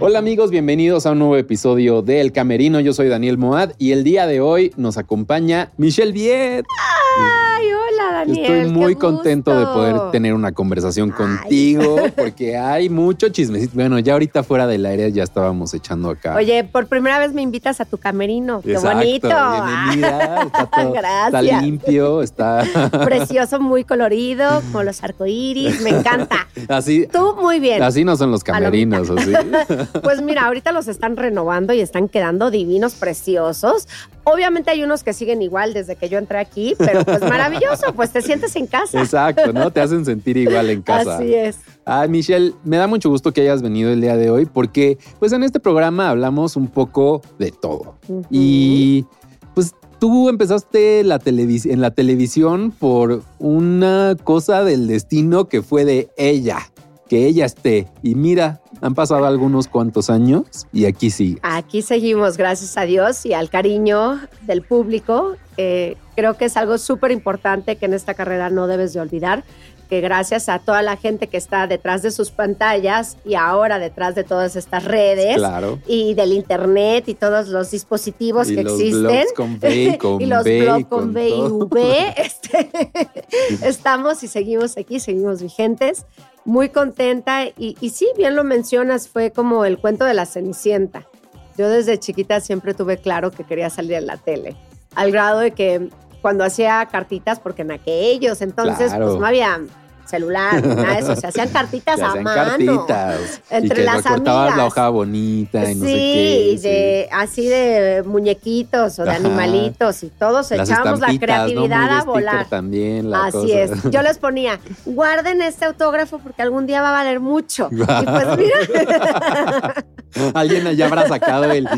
Hola amigos, bienvenidos a un nuevo episodio de El Camerino. Yo soy Daniel Moad y el día de hoy nos acompaña Michelle Viet. Hola Daniel. Estoy muy qué contento de poder tener una conversación Ay. contigo porque hay mucho chismecito. Bueno, ya ahorita fuera del aire ya estábamos echando acá. Oye, por primera vez me invitas a tu camerino. Qué bonito. Bienvenida. Está, todo- está Gracias. limpio, está Precioso, muy colorido, como los arcoíris. Me encanta. así. Tú muy bien. Así no son los camerinos, así. Pues mira, ahorita los están renovando y están quedando divinos, preciosos. Obviamente hay unos que siguen igual desde que yo entré aquí, pero pues maravilloso, pues te sientes en casa. Exacto, ¿no? Te hacen sentir igual en casa. Así es. Ay, Michelle, me da mucho gusto que hayas venido el día de hoy porque pues en este programa hablamos un poco de todo. Y pues tú empezaste la en la televisión por una cosa del destino que fue de ella, que ella esté. Y mira, han pasado algunos cuantos años y aquí sí. Aquí seguimos, gracias a Dios y al cariño del público. Eh, creo que es algo súper importante que en esta carrera no debes de olvidar, que gracias a toda la gente que está detrás de sus pantallas y ahora detrás de todas estas redes Claro. y del internet y todos los dispositivos y que los existen. blogs con B y con y los B blogs con B y. V. este, estamos y seguimos aquí, seguimos vigentes. Muy contenta. Y, y sí, bien lo mencionas, fue como el cuento de la Cenicienta. Yo desde chiquita siempre tuve claro que quería salir en la tele. Al grado de que cuando hacía cartitas, porque en aquellos entonces Claro. pues no había celular, nada de eso. Se hacían cartitas Se a mano. cartitas. y Entre que las recortabas la amigas. hoja bonita y no sí, sé qué. y de, así de muñequitos o de Ajá. animalitos y todos Las echábamos la ¿no? Creatividad a volar. también, la Así cosa. es. Yo les ponía, guarden este autógrafo porque algún día va a valer mucho. Y pues mira. Alguien allá habrá sacado el.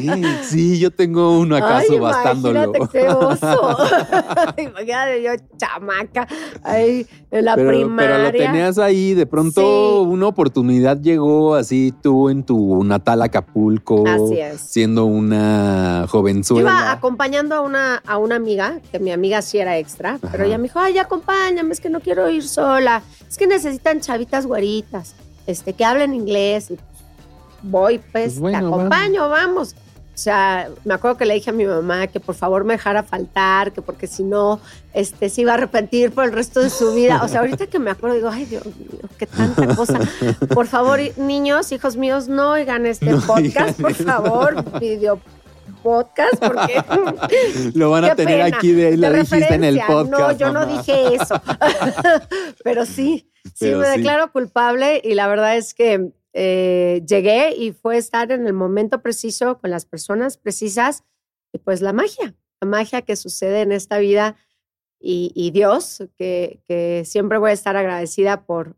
Sí, yo tengo uno acá Ay, subastándolo. imagínate qué oso. imagínate yo, chamaca, ahí en la pero, primaria. pero lo tenías ahí, de pronto Sí. una oportunidad llegó así tú en tu natal Acapulco, Así es. siendo una Yo jovenzuela. iba acompañando a una, a una amiga, que mi amiga sí era extra, pero ella me dijo, ay, acompáñame, es que no quiero ir sola, es que necesitan chavitas güeritas, este, que hablen inglés. Y pues, voy, pues, Pues bueno, te acompaño, vamos. Sea, me acuerdo que le dije a mi mamá que por favor me dejara faltar, que porque si no, este, se iba a arrepentir por el resto de su vida. O sea, ahorita que me acuerdo, digo, ay, Dios mío, qué tanta cosa. Por favor, niños, hijos míos, no oigan este No podcast, oigan por eso. favor, video podcast, porque Lo van a tener pena. aquí, de, lo de dijiste en el podcast. No, yo no dije eso. Pero sí, sí Pero me sí. declaro culpable y la verdad es que eh, llegué y fue estar en el momento preciso con las personas precisas y pues la magia, la magia que sucede en esta vida y, Dios, que, que siempre voy a estar agradecida por,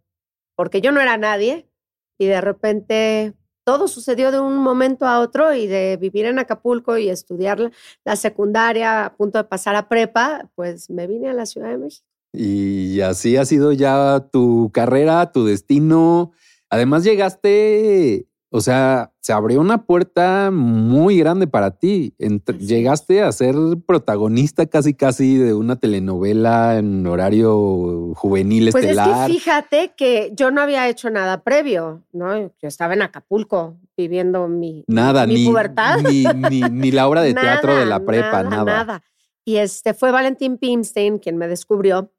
porque yo no era nadie y de repente todo sucedió de un momento a otro y de vivir en Acapulco y estudiar la secundaria a punto de pasar a prepa, pues me vine a la Ciudad de México. Y así ha sido ya tu carrera, tu destino. Además llegaste, o sea, se abrió una puerta muy grande para ti. Llegaste a ser protagonista casi casi de una telenovela en horario juvenil Pues es estelar. que fíjate que yo no había hecho nada previo, ¿no? Yo estaba en Acapulco viviendo mi, Nada, mi ni, pubertad. ni, ni, ni la obra de teatro de la Nada, prepa, nada. Y este fue Valentín Pimstein quien me descubrió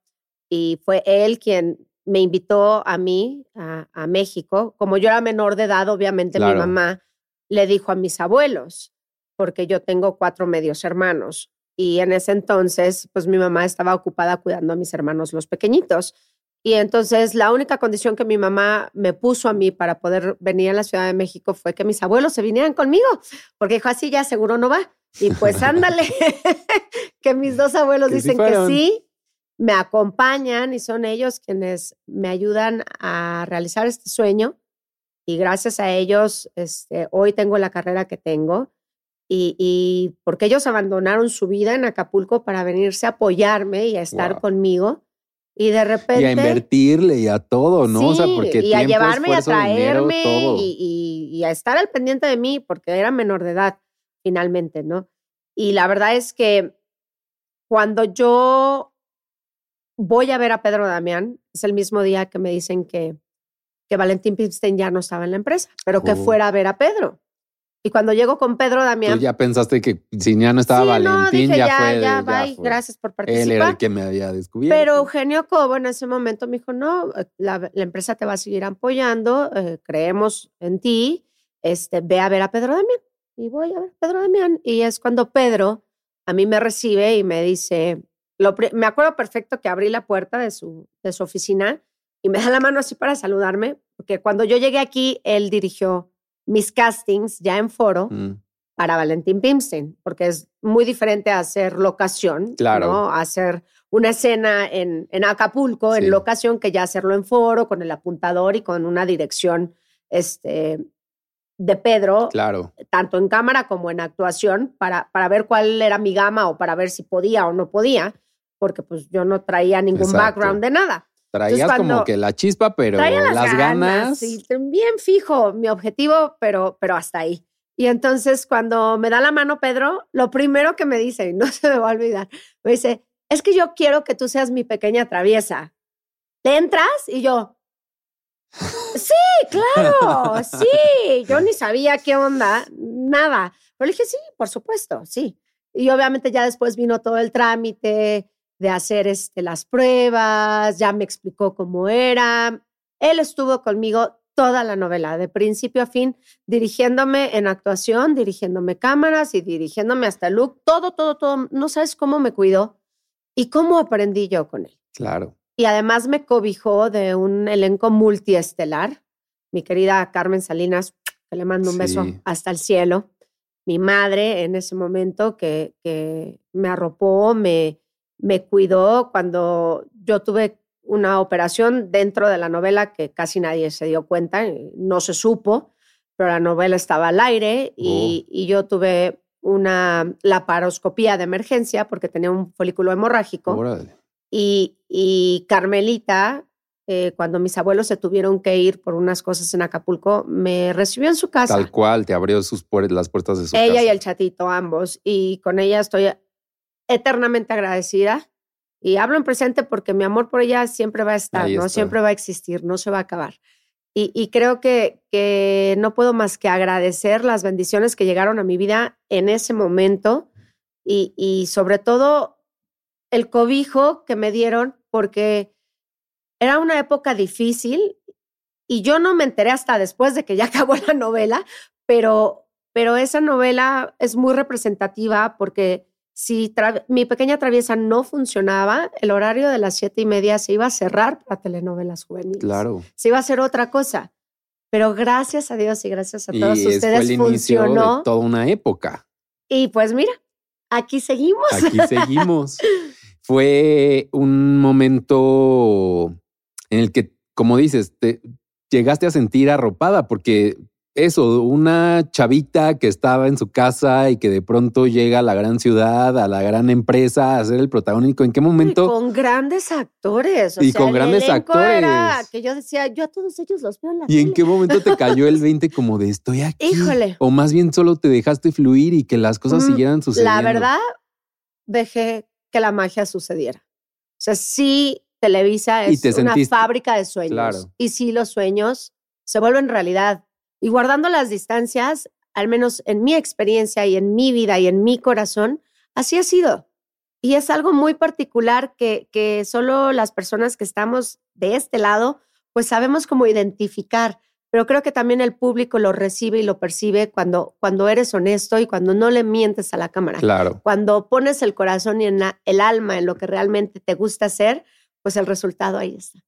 y fue él quien me invitó a mí a, a México. Como yo era menor de edad, obviamente mi mamá le dijo a mis abuelos, porque yo tengo cuatro medios hermanos. Y en ese entonces, pues mi mamá estaba ocupada cuidando a mis hermanos los pequeñitos. Y entonces la única condición que mi mamá me puso a mí para poder venir a la Ciudad de México fue que mis abuelos se vinieran conmigo, porque dijo así ya seguro no va. Y pues ándale, que mis dos abuelos Que sí dicen que sí, me acompañan y son ellos quienes me ayudan a realizar este sueño. Y gracias a ellos, este, hoy tengo la carrera que tengo. Y, y porque ellos abandonaron su vida en Acapulco para venirse a apoyarme y a estar Wow. conmigo. Y de repente. Y a invertirle y a todo, ¿no? o sea, Sí, porque y a llevarme y a esfuerzo, dinero, traerme y- y a estar al pendiente de mí porque era menor de edad finalmente, ¿no? Y la verdad es que cuando yo voy a ver a Pedro Damián, es el mismo día que me dicen que, que Valentín Pimstein ya no estaba en la empresa, pero que Oh. fuera a ver a Pedro. Y cuando llego con Pedro Tú Damián, ya pensaste que si ya no estaba sí, no, Valentín, dije, ya, ya, fue. ya, bye, fue. gracias por Él participar. era el que me había descubierto. Pero Eugenio Cobo en ese momento me dijo, no, eh, la, la empresa te va a seguir apoyando, eh, creemos en ti, este, ve a ver a Pedro Damián. Y voy a ver a Pedro Damián. Y es cuando Pedro a mí me recibe y me dice, lo me acuerdo perfecto que abrí la puerta de su, de su oficina y me da la mano así para saludarme, porque cuando yo llegué aquí, él dirigió mis castings ya en foro Mm, para Valentín Pimstein, porque es muy diferente a hacer locación, Claro. ¿no? A hacer una escena en, en Acapulco, Sí. en locación, que ya hacerlo en foro, con el apuntador y con una dirección este, de Pedro, claro. tanto en cámara como en actuación, para, para ver cuál era mi gama o para ver si podía o no podía, porque pues yo no traía ningún Exacto. background de nada. Traías cuando- como que la chispa, pero Traía las, ganas. sí, bien fijo mi objetivo, pero, pero hasta ahí. Y entonces cuando me da la mano Pedro, lo primero que me dice, y no se me va a olvidar, me dice, es que yo quiero que tú seas mi pequeña traviesa. ¿Te entras? Y yo, sí, claro, sí. Yo ni sabía qué onda, nada. Pero le dije, sí, por supuesto, sí. Y obviamente ya después vino todo el trámite de hacer este, las pruebas, ya me explicó cómo era. Él estuvo conmigo toda la novela, de principio a fin, dirigiéndome en actuación, dirigiéndome cámaras y dirigiéndome hasta look, todo, todo, todo. No sabes cómo me cuidó y cómo aprendí yo con él. Claro. Y además me cobijó de un elenco multiestelar. Mi querida Carmen Salinas, que le mando un beso hasta el cielo. Mi madre en ese momento que, que me arropó, me, me cuidó cuando yo tuve una operación dentro de la novela que casi nadie se dio cuenta, eh, no se supo, pero la novela estaba al aire y, y yo tuve una laparoscopía de emergencia porque tenía un folículo hemorrágico. Órale. Y, y Carmelita, eh, cuando mis abuelos se tuvieron que ir por unas cosas en Acapulco, me recibió en su casa. Tal cual, te abrió sus puer- las puertas de su ella casa. y el chatito, ambos. Y con ella estoy eternamente agradecida. Y hablo en presente porque mi amor por ella siempre va a estar, ¿no? Siempre va a existir, no se va a acabar. Y, y creo que, que no puedo más que agradecer las bendiciones que llegaron a mi vida en ese momento y, y sobre todo el cobijo que me dieron porque era una época difícil y yo no me enteré hasta después de que ya acabó la novela, pero, pero esa novela es muy representativa porque si mi pequeña traviesa no funcionaba, el horario de las siete y media se iba a cerrar para telenovelas juveniles. Claro. Se iba a hacer otra cosa. Pero gracias a Dios y gracias a Y todos es- fue ustedes inicio funcionó. de toda una época. Y pues mira, aquí seguimos. Aquí seguimos. Fue un momento en el que, como dices, te llegaste a sentir arropada porque eso, una chavita que estaba en su casa y que de pronto llega a la gran ciudad, a la gran empresa, a ser el protagónico. ¿En qué Y momento? con grandes actores. o Y sea, con el grandes era actores. que yo decía, yo a todos ellos los veo en la ¿Y en qué momento te cayó el 20 como de estoy aquí? Híjole. O más bien solo te dejaste fluir y que las cosas Mm, siguieran sucediendo. La verdad, dejé que la magia sucediera. O sea, sí, Televisa Y es te una sentiste- fábrica de sueños. Claro. Y sí, los sueños se vuelven realidad. Y guardando las distancias, al menos en mi experiencia y en mi vida y en mi corazón, así ha sido. Y es algo muy particular que, que solo las personas que estamos de este lado, pues sabemos cómo identificar. Pero creo que también el público lo recibe y lo percibe cuando, cuando eres honesto y cuando no le mientes a la cámara. Claro. Cuando pones el corazón y en la- el alma en lo que realmente te gusta hacer, pues el resultado ahí está.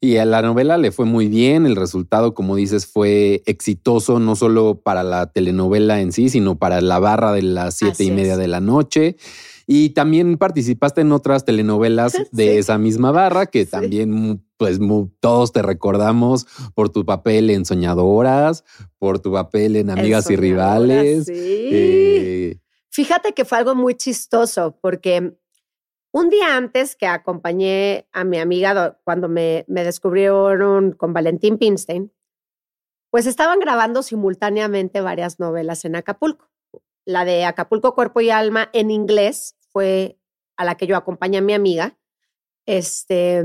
Y a la novela le fue muy bien, el resultado, como dices, fue exitoso, no solo para la telenovela en sí, sino para la barra de las siete Así y media es. de la noche. Y también participaste en otras telenovelas de Sí. esa misma barra, que Sí. también, pues todos te recordamos por tu papel en Soñadoras, por tu papel en Amigas y Rivales. Sí. eh, Fíjate que fue algo muy chistoso porque un día antes que acompañé a mi amiga do- cuando me, me descubrieron con Valentín Pimstein, pues estaban grabando simultáneamente varias novelas en Acapulco. La de Acapulco Cuerpo y Alma en inglés fue a la que yo acompañé a mi amiga. Este,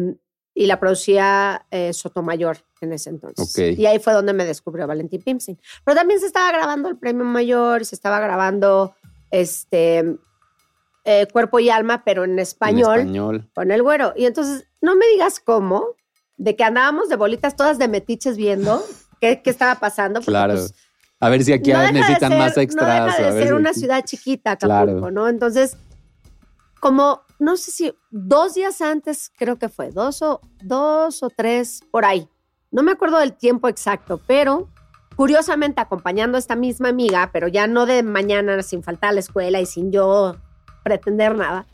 y la producía eh, Sotomayor en ese entonces. Y ahí fue donde me descubrió Valentín Pimstein. Pero también se estaba grabando el Premio Mayor, se estaba grabando este eh, Cuerpo y Alma, pero en En español, español. con el güero. Y entonces, no me digas cómo, de que andábamos de bolitas todas de metiches viendo qué, qué estaba pasando. porque, Claro. pues, A ver si aquí no deja de necesitan ser- más extras. No deja de ver ser si una ciudad chiquita, Acapulco, Claro. ¿no? Entonces, como, no sé si dos días antes, creo que fue, dos o, dos o tres, por ahí. No me acuerdo del tiempo exacto, pero curiosamente acompañando a esta misma amiga, pero ya no de mañana sin faltar a la escuela y sin yo pretender nada,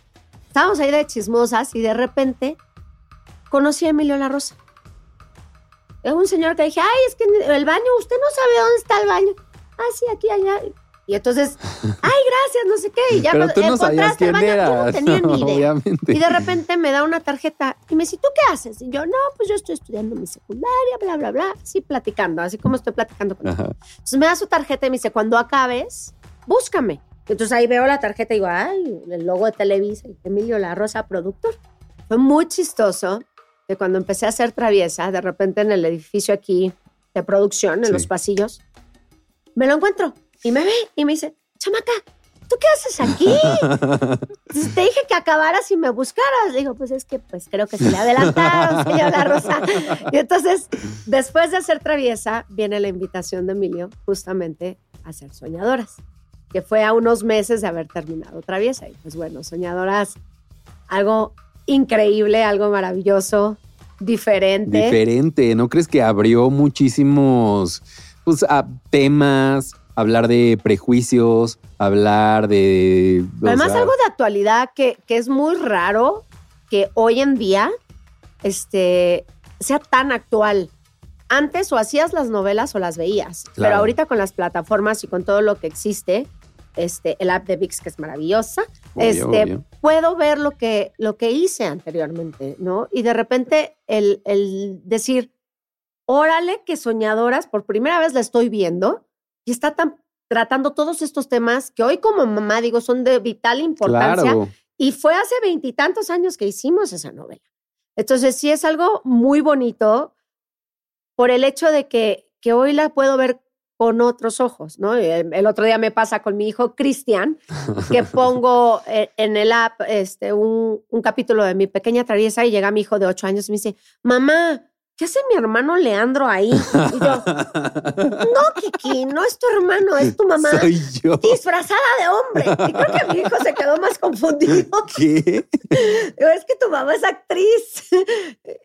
estábamos ahí de chismosas y de repente conocí a Emilio La Rosa. Es un señor que dije, ay, es que el baño, usted no sabe dónde está el baño. Ah, sí, aquí, allá. Y entonces, ay, gracias, no sé qué. Y ya Pero tú no sabías quién baño, era. yo no tenía ni idea. Obviamente. Y de repente me da una tarjeta y me dice, ¿tú qué haces? Y yo, no, pues yo estoy estudiando mi secundaria, bla, bla, bla. Así platicando, así como estoy platicando con él. Entonces me da su tarjeta y me dice, cuando acabes, búscame. Entonces ahí veo la tarjeta y digo, ay, el logo de Televisa, y Emilio La Rosa, productor. Fue muy chistoso que cuando empecé a hacer traviesa, de repente en el edificio aquí de producción, en Sí. los pasillos, me lo encuentro y me ve y me dice, chamaca, ¿tú qué haces aquí? Te dije que acabaras y me buscaras. Digo, pues es que pues creo que se le adelantaron, señor La Rosa. Y entonces, después de hacer traviesa, viene la invitación de Emilio justamente a ser soñadoras, que fue a unos meses de haber terminado traviesa. Y pues bueno, soñadoras, algo increíble, algo maravilloso, diferente. Diferente, ¿no crees que abrió muchísimos pues, a- temas, hablar de prejuicios, hablar de... Además, sea, algo de actualidad que, que es muy raro que hoy en día este, sea tan actual. Antes o hacías las novelas o las veías, pero ahorita con las plataformas y con todo lo que existe, este, el app de VIX que es maravillosa, obvio, este, obvio. puedo ver lo que, lo que hice anteriormente, ¿no? Y de repente el, el decir, órale, que soñadoras, por primera vez la estoy viendo y está tan, tratando todos estos temas que hoy como mamá digo son de vital importancia Claro, y fue hace veintitantos años que hicimos esa novela. Entonces sí es algo muy bonito por el hecho de que, que hoy la puedo ver con otros ojos, ¿no? El, el otro día me pasa con mi hijo Cristian, que pongo eh, en el app este, un, un capítulo de mi pequeña traviesa y llega mi hijo de ocho años y me dice, mamá, ¿qué hace mi hermano Leandro ahí? Y yo, no, Kiki, no es tu hermano, es tu mamá soy yo. disfrazada de hombre. Y creo que mi hijo se quedó más confundido. ¿Qué? Digo, es que tu mamá es actriz.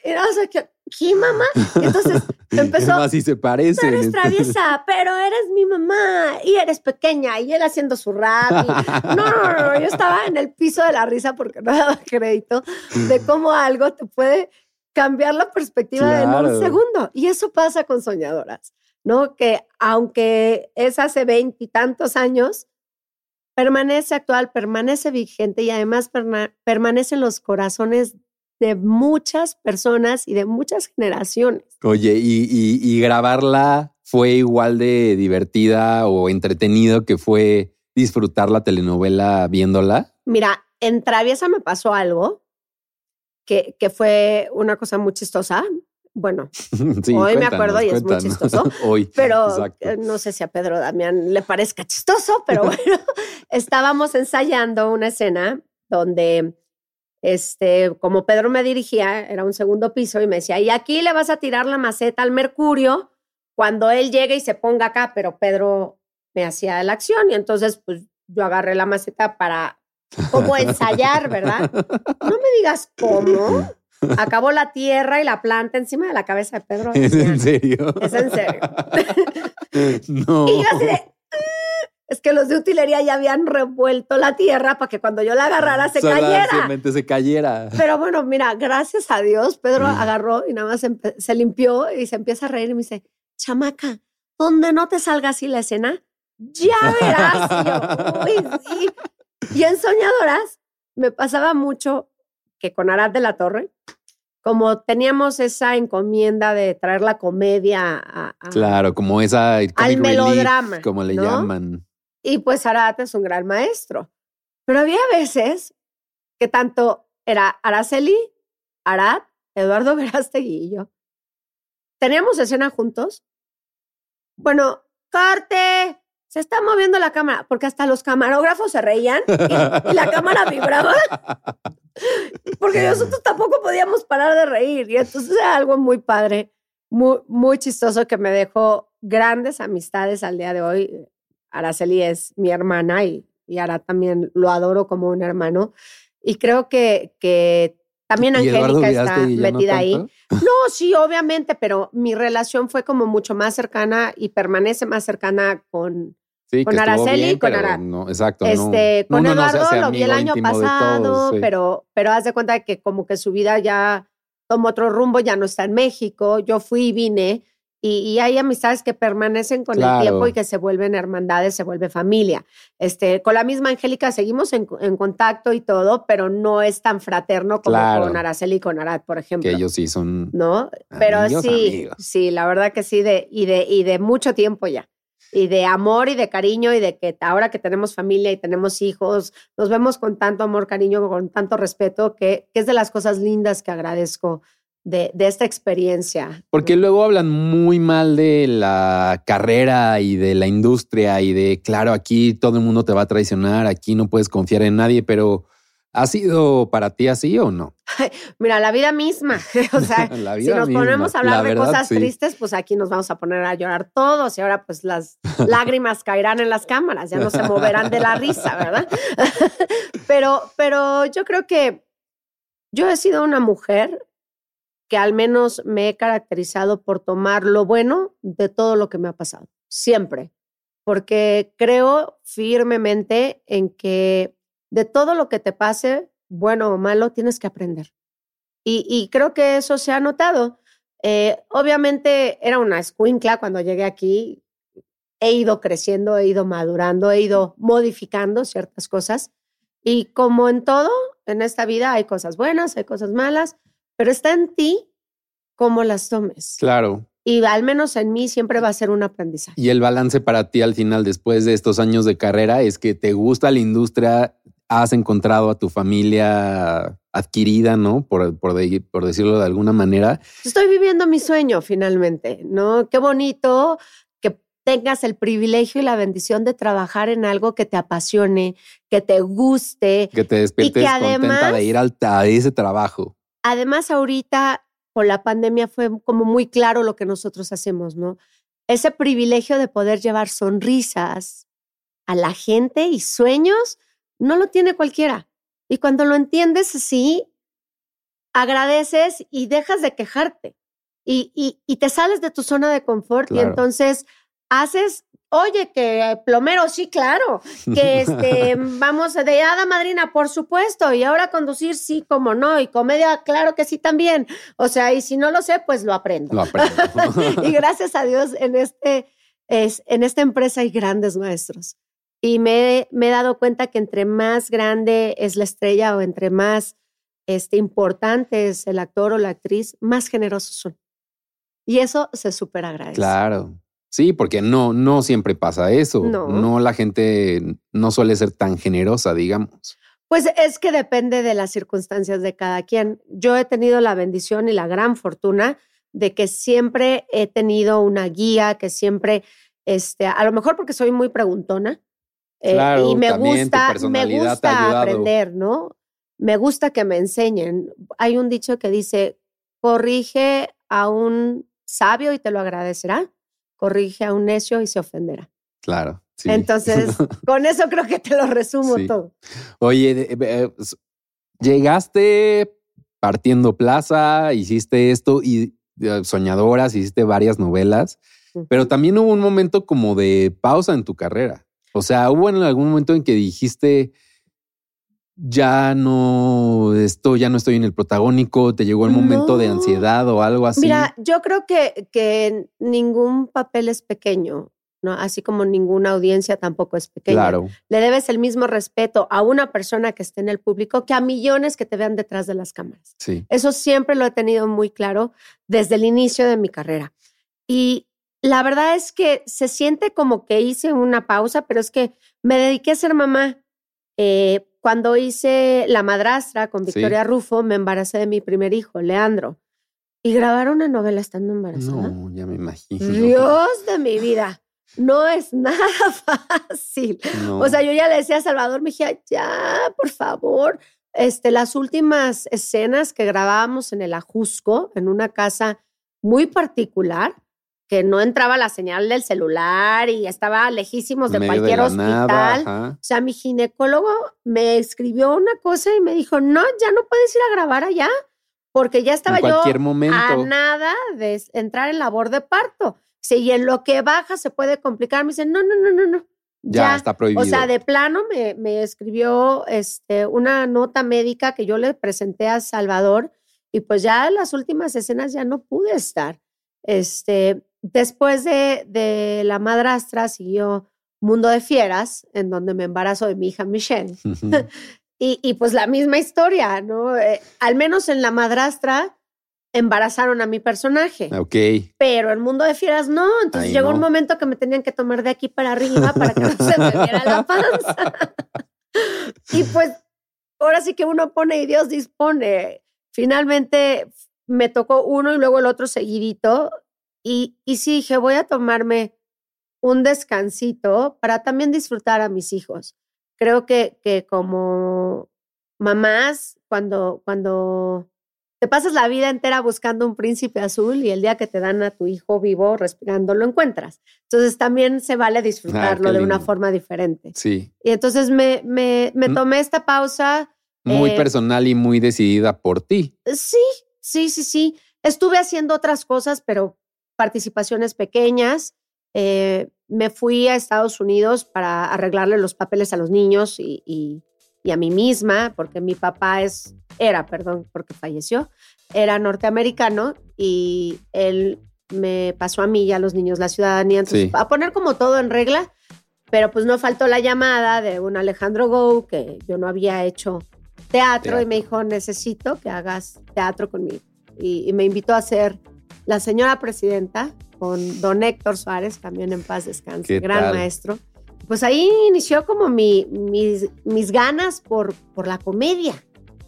Y no sé qué, ¿qué mamá? Entonces empezó, si se parecen. tú eres traviesa, pero eres mi mamá y eres pequeña y él haciendo su rap. y- No, no, no, no, yo estaba en el piso de la risa porque no daba crédito de cómo algo te puede cambiar la perspectiva en Claro. un segundo. Y eso pasa con soñadoras, ¿no? Que aunque es hace veintitantos años, permanece actual, permanece vigente y además permanece en los corazones de muchas personas y de muchas generaciones. Oye, y, y- y grabarla fue igual de divertida o entretenido que fue disfrutar la telenovela viéndola. Mira, en Traviesa me pasó algo que, que fue una cosa muy chistosa. Bueno, Sí, Hoy me acuerdo y es muy chistoso, Hoy. pero Exacto. eh, no sé si a Pedro Damián le parezca chistoso, pero bueno, estábamos ensayando una escena donde, este, como Pedro me dirigía, era un segundo piso y me decía, y aquí le vas a tirar la maceta al Mercurio cuando él llegue y se ponga acá, pero Pedro me hacía la acción y entonces pues yo agarré la maceta para como ensayar, ¿verdad? No me digas cómo. Acabó la tierra y la planta encima de la cabeza de Pedro. ¿Es en serio? Es en serio. no. Y yo así de. Es que los de utilería ya habían revuelto la tierra para que cuando yo la agarrara se cayera. Solamente se cayera. Pero bueno, mira, gracias a Dios, Pedro Mm. agarró y nada más se limpió y se empieza a reír y me dice, chamaca, donde no te salga así la escena, ya verás. Y yo, "Uy, sí". Y en Soñadoras me pasaba mucho que con Arad de la Torre, como teníamos esa encomienda de traer la comedia a, a- Claro, como esa al relief, melodrama, como le ¿no? llaman. Y pues Arat es un gran maestro. Pero había veces que tanto era Araceli, Arat Eduardo Verástegui y yo, teníamos escena juntos. Bueno, corte, se está moviendo la cámara, porque hasta los camarógrafos se reían y, la cámara vibraba, porque nosotros tampoco podíamos parar de reír. Y entonces era algo muy padre, muy, muy chistoso que me dejó grandes amistades al día de hoy. Araceli es mi hermana y, y ahora también lo adoro como un hermano. Y creo que, que también Angélica está metida ahí. No, sí, obviamente, pero mi relación fue como mucho más cercana y permanece más cercana con, con Araceli y con Arad. No, exacto. Este, con Eduardo lo vi el año pasado, pero, pero haz de cuenta que como que su vida ya tomó otro rumbo, ya no está en México. Yo fui y vine. Y, hay amistades que permanecen con el tiempo y que se vuelven hermandades, se vuelve familia. Este, con la misma Angélica seguimos en, contacto y todo, pero no es tan fraterno como con Araceli y con Arad, por ejemplo. Que ellos sí son. ¿No? Pero sí, sí, la verdad que sí, de, y, de, y de mucho tiempo ya y de amor y de cariño y de que ahora que tenemos familia y tenemos hijos, nos vemos con tanto amor, cariño, con tanto respeto, que, es de las cosas lindas que agradezco de, de, esta experiencia. Porque luego hablan muy mal de la carrera y de la industria y de, claro, aquí todo el mundo te va a traicionar, aquí no puedes confiar en nadie, pero ¿Ha sido para ti así o no? Mira, la vida misma. o sea, si nos ponemos a hablar de cosas tristes, pues aquí nos vamos a poner a llorar todos y ahora pues las lágrimas caerán en las cámaras, ya no se moverán de la risa, ¿verdad? pero, pero yo creo que yo he sido una mujer que al menos me he caracterizado por tomar lo bueno de todo lo que me ha pasado, siempre, porque creo firmemente en que de todo lo que te pase, bueno o malo, tienes que aprender. Y, creo que eso se ha notado. Eh, obviamente era una escuincla cuando llegué aquí. He ido creciendo, he ido madurando, he ido modificando ciertas cosas. Y como en todo, en esta vida hay cosas buenas, hay cosas malas, pero está en ti cómo las tomes. Claro. Y al menos en mí siempre va a ser un aprendizaje. Y el balance para ti al final, después de estos años de carrera, es que te gusta la industria, has encontrado a tu familia adquirida, ¿no? Por, por, por, decirlo de alguna manera. Estoy viviendo mi sueño finalmente, ¿no? Qué bonito que tengas el privilegio y la bendición de trabajar en algo que te apasione, que te guste. Que te despiertes contenta de ir al, a ese trabajo. Además, ahorita con la pandemia fue como muy claro lo que nosotros hacemos, ¿no? Ese privilegio de poder llevar sonrisas a la gente y sueños no lo tiene cualquiera. Y cuando lo entiendes así, agradeces y dejas de quejarte. Y, y, te sales de tu zona de confort y entonces haces, oye, que plomero, sí, claro, que este, vamos de hada madrina, por supuesto, y ahora conducir, sí, como no, y comedia, claro que sí también. O sea, y si no lo sé, pues lo aprendo. Lo aprendo. y gracias a Dios en, este, es, en esta empresa hay grandes maestros. Y me, me, he dado cuenta que entre más grande es la estrella o entre más este, importante es el actor o la actriz, más generosos son. Y eso se súper agradece. Claro. Sí, porque no, no siempre pasa eso. No. no, la gente no suele ser tan generosa, digamos. Pues es que depende de las circunstancias de cada quien. Yo he tenido la bendición y la gran fortuna de que siempre he tenido una guía, que siempre, este, a lo mejor porque soy muy preguntona, eh, y me gusta, me gusta aprender, ¿no? Me gusta que me enseñen. Hay un dicho que dice, corrige a un sabio y te lo agradecerá, corrige a un necio y se ofenderá. Claro. Entonces, con eso creo que te lo resumo todo. Oye, eh, llegaste partiendo plaza, hiciste esto y eh, soñadoras, hiciste varias novelas, pero también hubo un momento como de pausa en tu carrera. O sea, hubo en algún momento en que dijiste, ya no estoy, ya no estoy en el protagónico, te llegó el momento de ansiedad o algo así. Mira, yo creo que, que ningún papel es pequeño. ¿no? Así como ninguna audiencia tampoco es pequeña. Claro. Le debes el mismo respeto a una persona que esté en el público que a millones que te vean detrás de las cámaras. Sí. Eso siempre lo he tenido muy claro desde el inicio de mi carrera. Y la verdad es que se siente como que hice una pausa, pero es que me dediqué a ser mamá. Eh, cuando hice La Madrastra con Sí. Victoria Rufo, me embaracé de mi primer hijo, Leandro. Y grabar una novela estando embarazada. No, ya me imagino. Dios de mi vida. No es nada fácil. No. O sea, yo ya le decía a Salvador Mejía, ya, por favor. Este, las últimas escenas que grabábamos en el Ajusco, en una casa muy particular, que no entraba la señal del celular y estaba lejísimos de cualquier hospital. nada. O sea, mi ginecólogo me escribió una cosa y me dijo, no, ya no puedes ir a grabar allá, porque ya estaba en yo cualquier momento. a nada de entrar en labor de parto. Sí, y en lo que baja se puede complicar. Me dice, no, no, no, no, no. ya, está prohibido. O sea, de plano me, me escribió este, una nota médica que yo le presenté a Salvador y pues ya en las últimas escenas ya no pude estar. Este, después de, de La Madrastra siguió Mundo de Fieras, en donde me embarazo de mi hija Michelle. Y, y pues la misma historia, ¿no? Eh, al menos en La Madrastra embarazaron a mi personaje. ok. Pero en Mundo de Fieras no. Entonces llegó no. un momento que me tenían que tomar de aquí para arriba para que no se me viera la panza. y pues ahora sí que uno pone y Dios dispone. Finalmente me tocó uno y luego el otro seguidito. Y, y sí dije, voy a tomarme un descansito para también disfrutar a mis hijos. Creo que, que como mamás, cuando, cuando te pasas la vida entera buscando un príncipe azul y el día que te dan a tu hijo vivo respirando lo encuentras. Entonces también se vale disfrutarlo de una forma diferente. Sí. Y entonces me, me, me Mm. tomé esta pausa. Muy Eh, personal y muy decidida por ti. Sí, sí, sí, sí. Estuve haciendo otras cosas, pero participaciones pequeñas. Eh, me fui a Estados Unidos para arreglarle los papeles a los niños y, y- y a mí misma, porque mi papá es, era, perdón, porque falleció, era norteamericano y él me pasó a mí y a los niños la ciudadanía. Entonces, Sí. a poner como todo en regla, pero pues no faltó la llamada de un Alejandro Go, que yo no había hecho teatro, y me dijo, necesito que hagas teatro conmigo. Y, y me invitó a ser la señora presidenta con don Héctor Suárez, también en paz descanse, ¿Qué gran tal? maestro. Pues ahí inició como mi, mis, mis ganas por, por la comedia.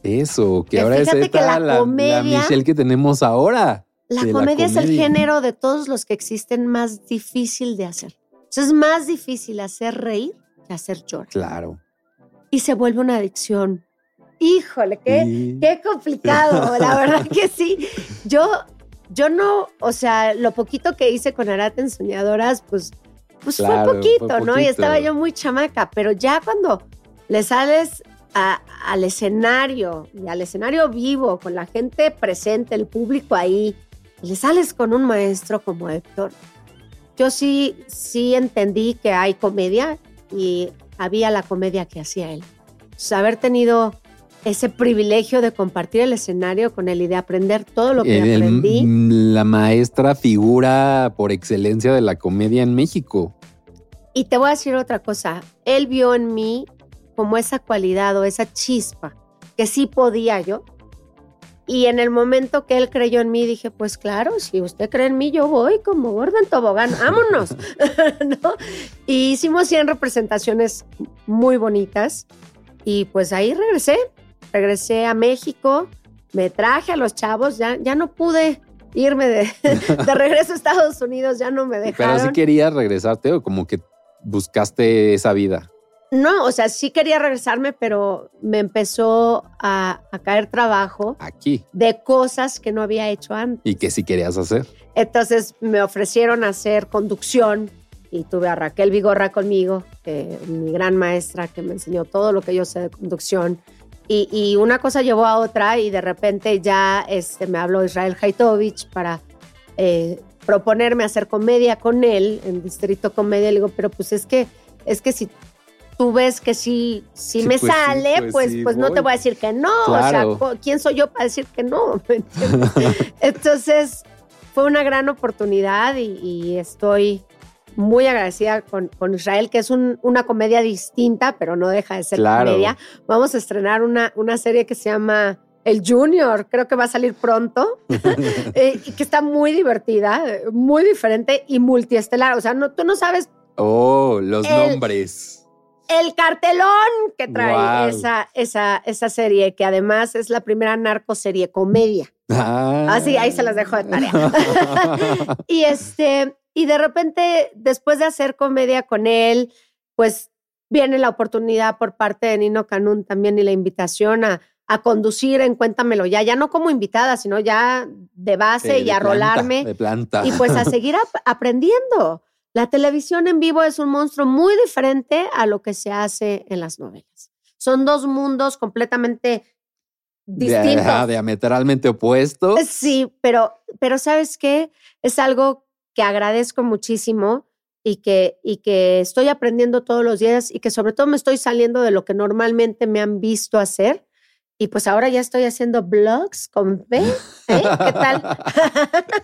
Eso, que Que ahora es esta la la, la comedia- Michelle que tenemos ahora. La de la comedia es el comedia. género de todos los que existen más difícil de hacer. Sea, es más difícil hacer reír que hacer llorar. Claro. Y se vuelve una adicción. Híjole, qué, Sí. Qué complicado, la verdad que sí. Yo, yo no, o sea, lo poquito que hice con Arate en Soñadoras, pues, pues Claro, fue poquito, fue ¿no? Y estaba yo muy chamaca, pero ya cuando le sales a- al escenario y al escenario vivo, con la gente presente, el público ahí, y le sales con un maestro como Héctor, yo sí, sí entendí que hay comedia y había la comedia que hacía él. Sea, haber tenido ese privilegio de compartir el escenario con él y de aprender todo lo que El- aprendí. la maestra figura por excelencia de la comedia en México. Y te voy a decir otra cosa, él vio en mí como esa cualidad o esa chispa que sí podía yo. Y en el momento que él creyó en mí, dije, pues claro, si usted cree en mí, yo voy como gorda en tobogán, vámonos. ¿No? Y hicimos 100 representaciones muy bonitas y pues ahí regresé, regresé a México, me traje a los chavos, ya, ya no pude irme de, de regreso a Estados Unidos, ya no me dejaron. Pero sí querías regresarte o como que buscaste esa vida. No, o sea, sí quería regresarme, pero me empezó a, a caer trabajo aquí de cosas que no había hecho antes. y que sí querías hacer. Entonces me ofrecieron hacer conducción y tuve a Raquel Vigorra conmigo, que, mi gran maestra que me enseñó todo lo que yo sé de conducción. Y, y una cosa llevó a otra y de repente ya este, me habló Israel Haitovich para eh, proponerme hacer comedia con él en Distrito Comedia. Le digo, pero pues es que, es que si tú ves que sí, sí, Sí, me pues sí, sale, pues pues, sí, pues no te voy. a decir que no. Claro. O sea, ¿quién soy yo para decir que no? Entonces, fue una gran oportunidad y, y estoy muy agradecida con, con Israel, que es un- una comedia distinta, pero no deja de ser Claro. comedia. Vamos a estrenar una, una serie que se llama El Junior, creo que va a salir pronto, eh, y que está muy divertida, muy diferente y multiestelar. O sea, no, tú no sabes Oh, los El- nombres. el cartelón que trae esa, esa, esa serie, que además es la primera narcoserie comedia. Ah. Así, ahí se las dejo de tarea. y este, y de repente, después de hacer comedia con él, pues viene la oportunidad por parte de Nino Canún también y la invitación a, a conducir en Cuéntamelo ya, ya no como invitada, sino ya de base y a rolarme. De planta. Y pues a seguir aprendiendo. La televisión en vivo es un monstruo muy diferente a lo que se hace en las novelas. Son dos mundos completamente distintos. diametralmente opuestos. Sí, pero, pero ¿sabes qué? Es algo que agradezco muchísimo y que, y que estoy aprendiendo todos los días y que sobre todo me estoy saliendo de lo que normalmente me han visto hacer. Y pues ahora ya estoy haciendo blogs con B. ¿eh? ¿Qué tal?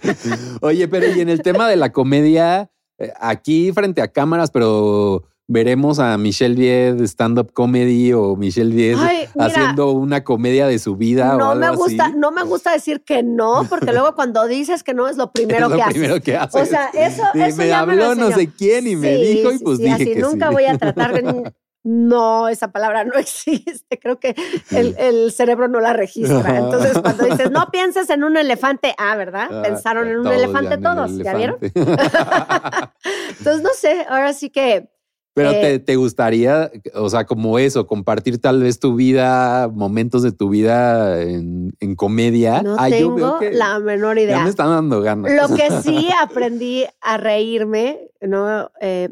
Oye, pero y en el tema de la comedia, eh, aquí frente a cámaras, pero veremos a Michelle Vied stand-up comedy o Michelle Vied haciendo una comedia de su vida no o algo me gusta, No me gusta decir que no, porque luego cuando dices que no es lo primero, que, primero que haces. O sea, eso, eso me habló no sé quién y me dijo y pues dije que nunca voy a tratar de no, esa palabra no existe, creo que el, cerebro no la registra. Entonces, cuando dices, no pienses en un elefante, ah, ¿verdad? Ah, Pensaron en un elefante todos, ¿ya vieron? Entonces, no sé, ahora sí que... Pero eh, te, gustaría, o sea, como eso, compartir tal vez tu vida, momentos de tu vida en, comedia. No tengo la menor idea. Ya me están dando ganas. Lo que sí aprendí a reírme, ¿no? Eh,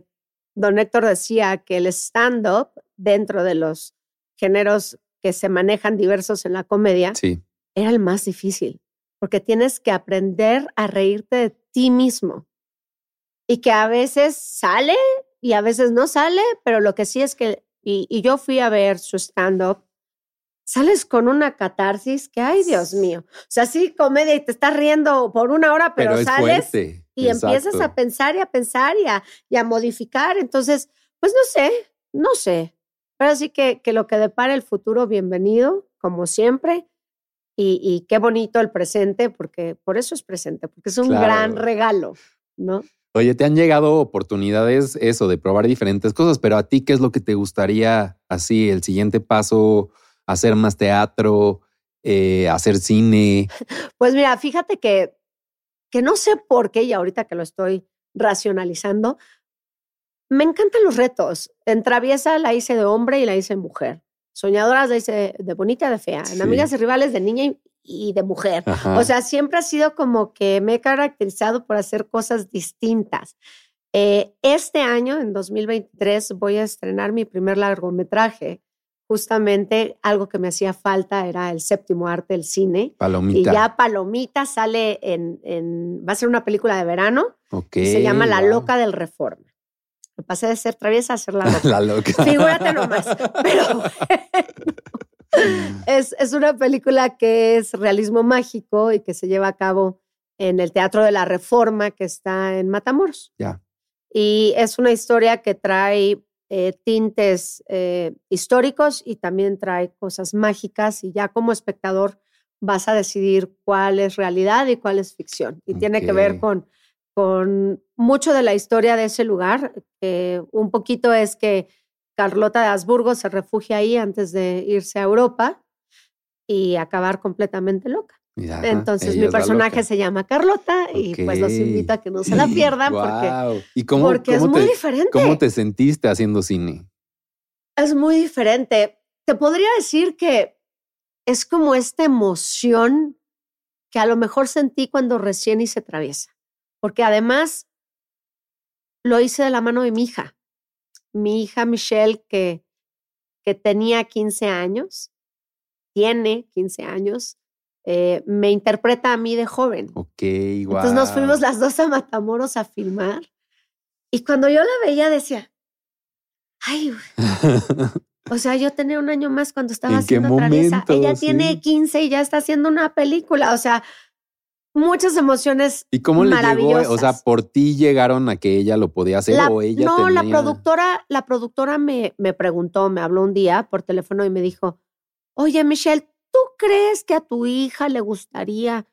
don Héctor decía que el stand-up, dentro de los géneros que se manejan diversos en la comedia, era el más difícil, porque tienes que aprender a reírte de ti mismo. Y que a veces sale y a veces no sale, pero lo que sí es que, y, yo fui a ver su stand-up, sales con una catarsis que, ay Dios mío, o sea, sí, comedia y te estás riendo por una hora, pero, sales y empiezas a pensar y a pensar y a, y a, modificar. Entonces, pues no sé, no sé. Pero sí que, que lo que depara el futuro, bienvenido, como siempre. Y, y, qué bonito el presente, porque por eso es presente, porque es un gran regalo, ¿no? Oye, te han llegado oportunidades, eso, de probar diferentes cosas, pero a ti, ¿qué es lo que te gustaría así, el siguiente paso, hacer más teatro, eh, hacer cine? Pues mira, fíjate que que no sé por qué, y ahorita que lo estoy racionalizando, me encantan los retos. En Traviesa la hice de hombre y la hice de mujer. Soñadoras la hice de bonita, de fea. En Amigas y Rivales de niña y, de mujer. O sea, siempre ha sido como que me he caracterizado por hacer cosas distintas. Eh, este año, en 2023, voy a estrenar mi primer largometraje justamente algo que me hacía falta era el séptimo arte del cine. Palomita. Y ya Palomita sale en, va a ser una película de verano. se llama La Loca del Reforma. Me pasé de ser traviesa a ser la loca. la loca. Figúrate nomás. Pero es, es una película que es realismo mágico y que se lleva a cabo en el Teatro de la Reforma que está en Matamoros. Ya. Y es una historia que trae eh, tintes eh, históricos y también trae cosas mágicas y ya como espectador vas a decidir cuál es realidad y cuál es ficción. Y tiene que ver con, con mucho de la historia de ese lugar. un poquito es que Carlota de Habsburgo se refugia ahí antes de irse a Europa y acabar completamente loca. Entonces mi personaje se llama Carlota y pues los invito a que no se la pierdan porque, ¿Y cómo, porque es muy diferente. ¿Cómo te sentiste haciendo cine? Es muy diferente. Te podría decir que es como esta emoción que a lo mejor sentí cuando recién hice Traviesa, porque además lo hice de la mano de mi hija, mi hija Michelle que, que tenía 15 años, tiene 15 años eh, me interpreta a mí de joven. Ok, igual. Entonces nos fuimos las dos a Matamoros a filmar. Y cuando yo la veía decía, ay, o sea, yo tenía un año más cuando estaba haciendo Travesa. Ella tiene 15 y ya está haciendo una película. O sea, muchas emociones ¿Y cómo le llegó? O sea, ¿por ti llegaron a que ella lo podía hacer o ella No, la productora, la productora me, me preguntó, me habló un día por teléfono y me dijo, oye, Michelle, ¿tú crees que a tu hija le gustaría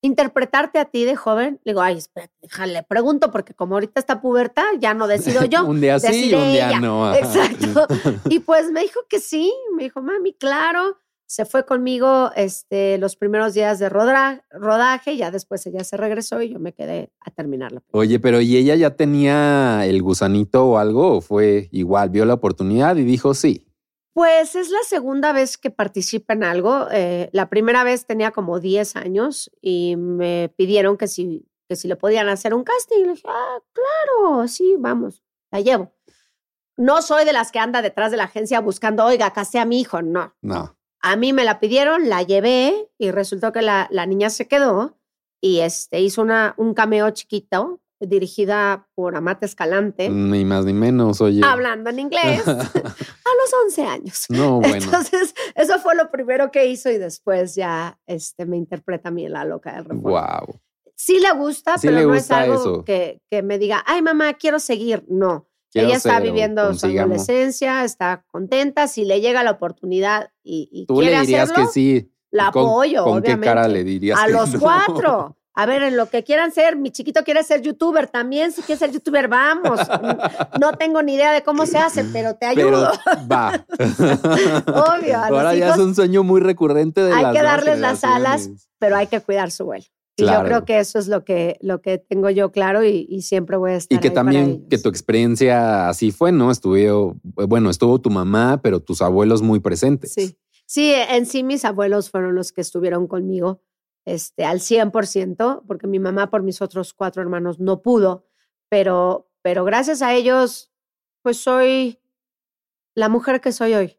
interpretarte a ti de joven, le digo, ay, espérate, déjale, pregunto, porque como ahorita está puberta, ya no decido yo. un día sí, un día no. Exacto. y pues me dijo que sí, me dijo, mami, claro. Se fue conmigo este, los primeros días de rodaje, ya después ella se regresó y yo me quedé a terminarla. Oye, pero ¿y ella ya tenía el gusanito o algo? ¿O fue igual? ¿Vio la oportunidad y dijo sí? Pues es la segunda vez que participa en algo. Eh, la primera vez tenía como 10 años y me pidieron que si, que si le podían hacer un casting. Y le dije, ah, claro, sí, vamos, la llevo. No soy de las que anda detrás de la agencia buscando, oiga, casé a mi hijo, no. No. A mí me la pidieron, la llevé y resultó que la, la niña se quedó y este, hizo una, un cameo chiquito dirigida por Amate Escalante. Ni más ni menos, oye. Hablando en inglés a los 11 años. No, bueno. Entonces, eso fue lo primero que hizo y después ya este, me interpreta a mí la loca del Reforma. Wow. Sí le gusta, pero no es algo que, que, me diga, ay mamá, quiero seguir. No. Ella está viviendo su adolescencia, está contenta. Si le llega la oportunidad y, y Tú le dirías que sí. La apoyo, ¿Con obviamente. qué cara le dirías? A los cuatro. A ver, en lo que quieran ser, mi chiquito quiere ser youtuber también. Si quiere ser youtuber, vamos. No tengo ni idea de cómo se hace, pero te ayudo. va. Obvio. Ahora ya es un sueño muy recurrente de Hay que darles las alas, pero hay que cuidar su vuelo. Y yo creo que eso es lo que, lo que tengo yo claro y, siempre voy a estar. Y que también que tu experiencia así fue, ¿no? Estuvo, bueno, estuvo tu mamá, pero tus abuelos muy presentes. Sí. Sí, en sí mis abuelos fueron los que estuvieron conmigo este, al 100%, porque mi mamá por mis otros cuatro hermanos no pudo, pero, pero gracias a ellos, pues soy la mujer que soy hoy.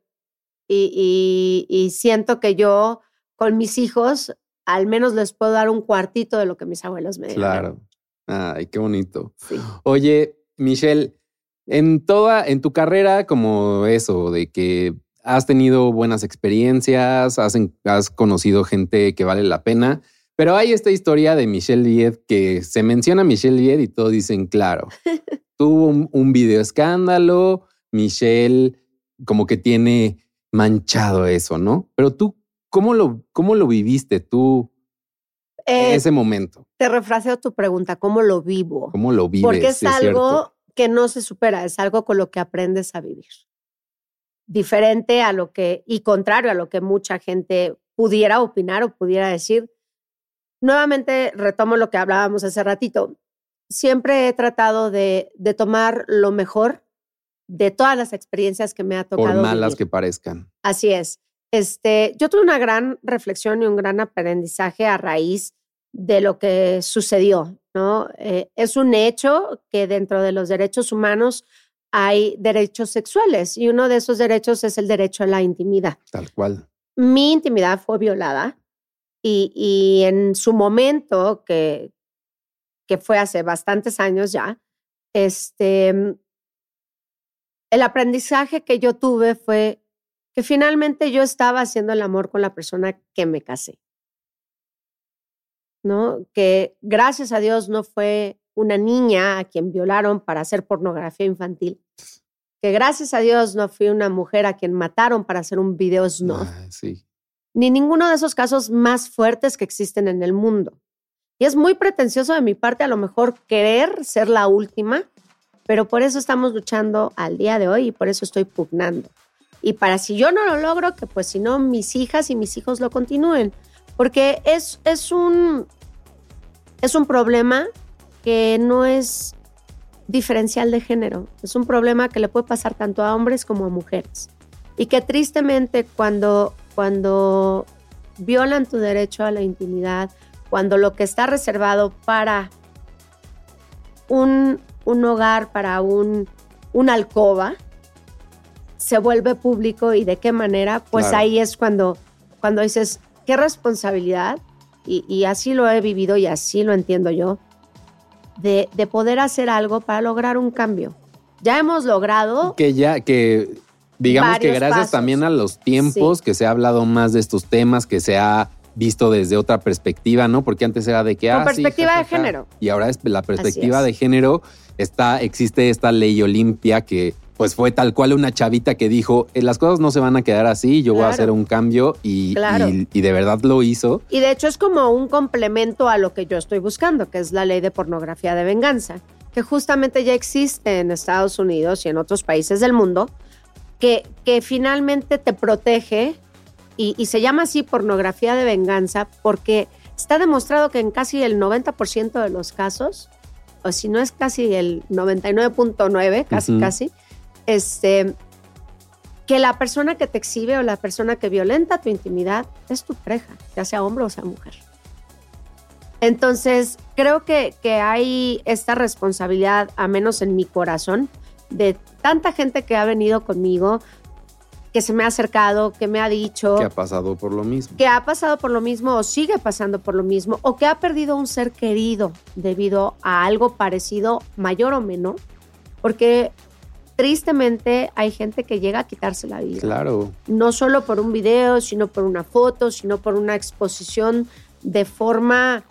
Y, y, siento que yo con mis hijos al menos les puedo dar un cuartito de lo que mis abuelos me dieron. Claro. Ay, qué bonito. Oye, Michelle, en toda, en tu carrera, como eso, de que has tenido buenas experiencias, has, conocido gente que vale la pena, pero hay esta historia de Michelle Lied que se menciona a Michelle Lied y todos dicen, claro, tuvo un, video escándalo, Michelle como que tiene manchado eso, ¿no? Pero tú, ¿cómo lo, cómo lo viviste tú en eh, ese momento? Te refraseo tu pregunta, ¿cómo lo vivo? ¿Cómo lo vives? Porque es algo que no se supera, es algo con lo que aprendes a vivir diferente a lo que, y contrario a lo que mucha gente pudiera opinar o pudiera decir. Nuevamente retomo lo que hablábamos hace ratito. Siempre he tratado de, de tomar lo mejor de todas las experiencias que me ha tocado. Por malas que parezcan. Así es. Este, yo tuve una gran reflexión y un gran aprendizaje a raíz de lo que sucedió, ¿no? Eh, es un hecho que dentro de los derechos humanos hay derechos sexuales y uno de esos derechos es el derecho a la intimidad. Tal cual. Mi intimidad fue violada y, y en su momento, que, que fue hace bastantes años ya, este, el aprendizaje que yo tuve fue que finalmente yo estaba haciendo el amor con la persona que me casé. ¿No? Que gracias a Dios no fue una niña a quien violaron para hacer pornografía infantil. Que gracias a Dios no fui una mujer a quien mataron para hacer un video snuff. Ah, sí. Ni ninguno de esos casos más fuertes que existen en el mundo. Y es muy pretencioso de mi parte a lo mejor querer ser la última, pero por eso estamos luchando al día de hoy y por eso estoy pugnando. Y para si yo no lo logro, que pues si no mis hijas y mis hijos lo continúen. Porque es, es, un, es un problema que no es diferencial de género, es un problema que le puede pasar tanto a hombres como a mujeres. Y que tristemente cuando, cuando violan tu derecho a la intimidad, cuando lo que está reservado para un, un hogar, para un, una alcoba, se vuelve público y de qué manera, pues ahí es cuando, cuando dices, qué responsabilidad, y, y así lo he vivido y así lo entiendo yo, de, poder hacer algo para lograr un cambio. Ya hemos logrado... Que ya, que digamos que gracias también a los tiempos que se ha hablado más de estos temas, que se ha visto desde otra perspectiva, ¿no? Porque antes era de que... Con ah, perspectiva de género. Y ahora es la perspectiva de género. Está, existe esta ley Olimpia que pues fue tal cual una chavita que dijo, "Eh, las cosas no se van a quedar así, yo voy a hacer un cambio y, Claro. y- y de verdad lo hizo. Y de hecho es como un complemento a lo que yo estoy buscando, que es la ley de pornografía de venganza, que justamente ya existe en Estados Unidos y en otros países del mundo, que, que finalmente te protege y, y se llama así pornografía de venganza porque está demostrado que en casi el 90% de los casos, o si no es casi el 99.9, casi casi, este, que la persona que te exhibe o la persona que violenta tu intimidad es tu pareja, ya sea hombre o sea mujer. Entonces, creo que, que hay esta responsabilidad, a menos en mi corazón, de tanta gente que ha venido conmigo, que se me ha acercado, que me ha dicho, Que ha pasado por lo mismo. que ha pasado por lo mismo o sigue pasando por lo mismo, o que ha perdido un ser querido debido a algo parecido, mayor o menor, porque tristemente hay gente que llega a quitarse la vida Claro. no solo por un video, sino por una foto, sino por una exposición de forma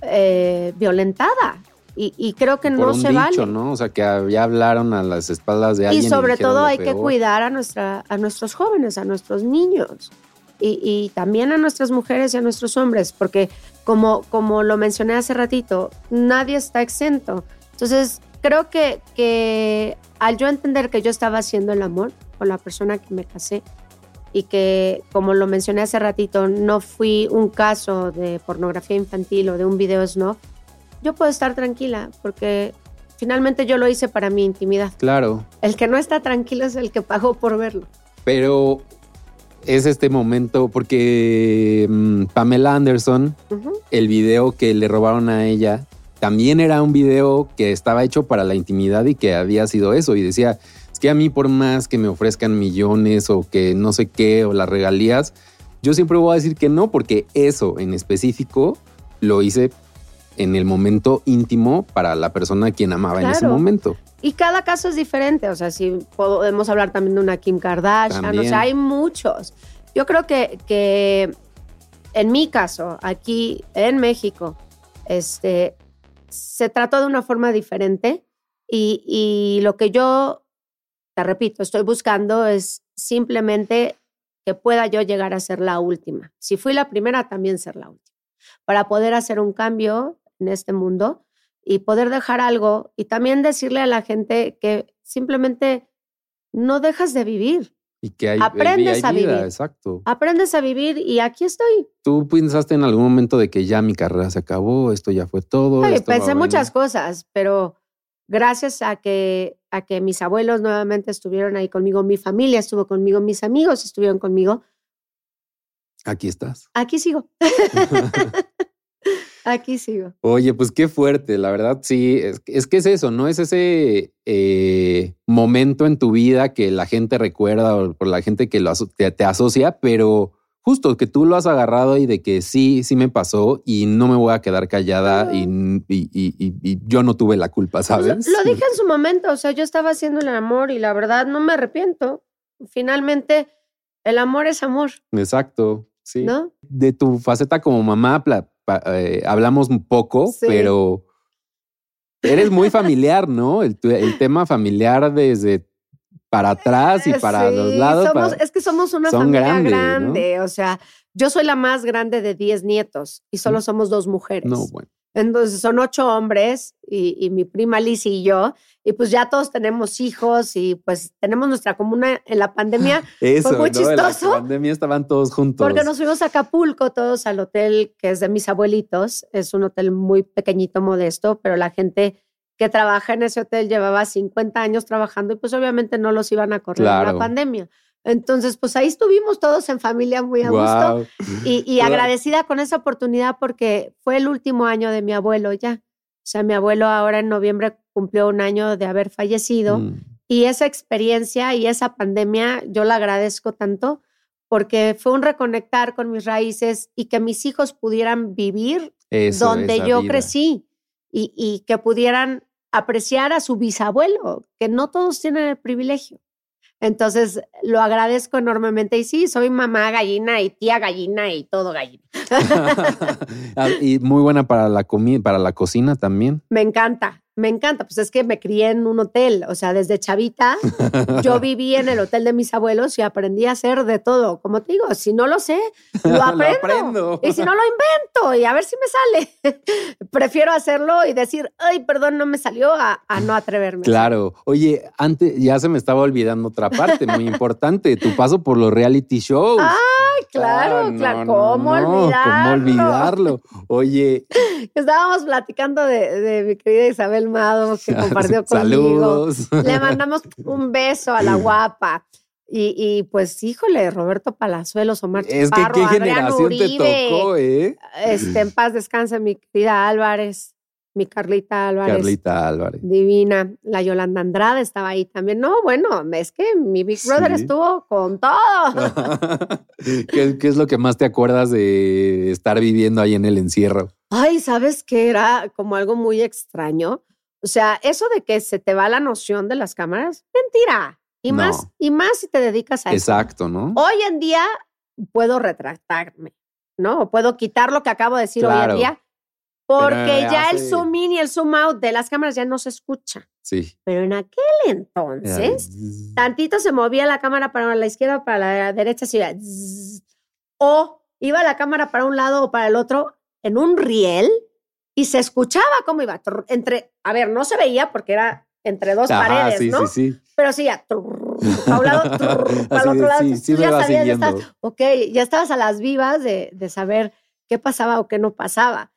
eh, violentada. Y, y creo que por no un se dicho, vale. ¿no? O sea, que ya hablaron a las espaldas de Y alguien. sobre dijeron todo hay que cuidar a, nuestra, a nuestros jóvenes, a nuestros niños. Y, y también a nuestras mujeres y a nuestros hombres, porque como, como lo mencioné hace ratito, nadie está exento. Entonces, creo que, que al yo entender que yo estaba haciendo el amor con la persona que me casé y que, como lo mencioné hace ratito, no fui un caso de pornografía infantil o de un video snuff, yo puedo estar tranquila porque finalmente yo lo hice para mi intimidad. Claro. El que no está tranquilo es el que pagó por verlo. Pero es este momento porque mm, Pamela Anderson, el video que le robaron a ella, también era un video que estaba hecho para la intimidad y que había sido eso. Y decía, es que a mí por más que me ofrezcan millones o que no sé qué o las regalías, yo siempre voy a decir que no, porque eso en específico lo hice en el momento íntimo para la persona a quien amaba en ese momento. Y cada caso es diferente. O sea, si podemos hablar también de una Kim Kardashian, También. o sea, hay muchos. Yo creo que, que en mi caso, aquí en México, este, se trató de una forma diferente y, y lo que yo, te repito, estoy buscando es simplemente que pueda yo llegar a ser la última. Si fui la primera, también ser la última. Para poder hacer un cambio en este mundo y poder dejar algo y también decirle a la gente que simplemente no dejas de vivir. Y que hay, Aprendes hay a vida, vivir. Exacto. Aprendes a vivir y aquí estoy. ¿Tú pensaste en algún momento de que ya mi carrera se acabó, esto ya fue todo? Ay, esto pensé muchas cosas, pero gracias a que, a que mis abuelos nuevamente estuvieron ahí conmigo, mi familia estuvo conmigo, mis amigos estuvieron conmigo, Aquí estás. aquí sigo. aquí sigo. Oye, pues qué fuerte, la verdad, sí, es, es que es eso, ¿no? Es ese eh, momento en tu vida que la gente recuerda o por la gente que lo aso- te, te asocia, pero justo que tú lo has agarrado y de que sí, sí me pasó y no me voy a quedar callada y, y- y- y- yo no tuve la culpa, Pues, ¿sabes? Lo dije en su momento, o sea, yo estaba haciendo el amor y la verdad no me arrepiento. Finalmente, el amor es amor, Exacto, sí. ¿no? De tu faceta como mamá eh, hablamos un poco, Sí. pero eres muy familiar, ¿no? El, el tema familiar desde para atrás y para Sí, los lados. somos- para- es que somos una familia grandes, ¿no? grande, o sea, yo soy la más grande de 10 nietos y solo somos dos mujeres. No, bueno. Entonces son ocho hombres y, y mi prima Liz y yo, y pues ya todos tenemos hijos y pues tenemos nuestra comuna en la pandemia Eso, muy ¿no? En la chistoso. pandemia estaban todos juntos. porque nos fuimos a Acapulco todos al hotel que es de mis abuelitos. Es un hotel muy pequeñito, modesto, pero la gente que trabaja en ese hotel llevaba 50 años trabajando y pues obviamente no los iban a correr en Claro. la pandemia. Entonces, pues ahí estuvimos todos en familia muy a gusto. Y, agradecida con esa oportunidad porque fue el último año de mi abuelo ya. O sea, mi abuelo ahora en noviembre cumplió un año de haber fallecido Mm, y esa experiencia y esa pandemia yo la agradezco tanto porque fue un reconectar con mis raíces y que mis hijos pudieran vivir eso, donde yo vida. crecí y, y que pudieran apreciar a su bisabuelo, que no todos tienen el privilegio. Entonces, lo agradezco enormemente. Y sí, soy mamá gallina y tía gallina y todo gallina. Ah, y muy buena para la comida, para la cocina también. Me encanta. Me encanta. Pues es que me crié en un hotel, o sea, desde chavita yo viví en el hotel de mis abuelos y aprendí a hacer de todo. Como te digo, si no lo sé, lo aprendo. aprendo. Y si no lo invento y a ver si me sale. Prefiero hacerlo y decir, ay, perdón, no me salió a, a no atreverme. Claro. Oye, antes ya se me estaba olvidando otra parte muy importante, tu paso por los reality shows. Ay, claro, Ah, claro. no, ¿Cómo no, olvidarlo? ¿Cómo olvidarlo? Oye, Estábamos platicando de, de mi querida Isabel Mado, que compartió conmigo. saludos. Le mandamos un beso a la guapa. Y, y, pues, híjole, Roberto Palazuelos, Omar Es que Chaparro, qué Adrián generación te tocó, ¿eh? Este, en paz descanse mi querida Álvarez, mi Carlita Álvarez. Carlita Álvarez. Divina. La Yolanda Andrade estaba ahí también. No, bueno, es que mi Big Brother Sí. estuvo con todo. ¿Qué, qué es lo que más te acuerdas de estar viviendo ahí en el encierro? Ay, ¿sabes qué? Era como algo muy extraño. O sea, eso de que se te va la noción de las cámaras, mentira. Y No. más, y más si te dedicas a eso. Exacto, ¿no? Hoy en día puedo retractarme, ¿no? O puedo quitar lo que acabo de decir hoy en día, porque ya el hace- zoom in y el zoom out de las cámaras ya no se escucha. Sí. Pero en aquel entonces, tantito se movía la cámara para la izquierda o para la derecha, así o iba la cámara para un lado o para el otro en un riel y se escuchaba cómo iba entre, a ver, no se veía porque era entre dos Ajá, paredes, sí, ¿no? sí, sí. Pero sí, ya, para un lado, trrr, para el otro lado. sí, sí ya sabías, ya estabas, ok, ya estabas a las vivas de, de saber qué pasaba o qué no pasaba.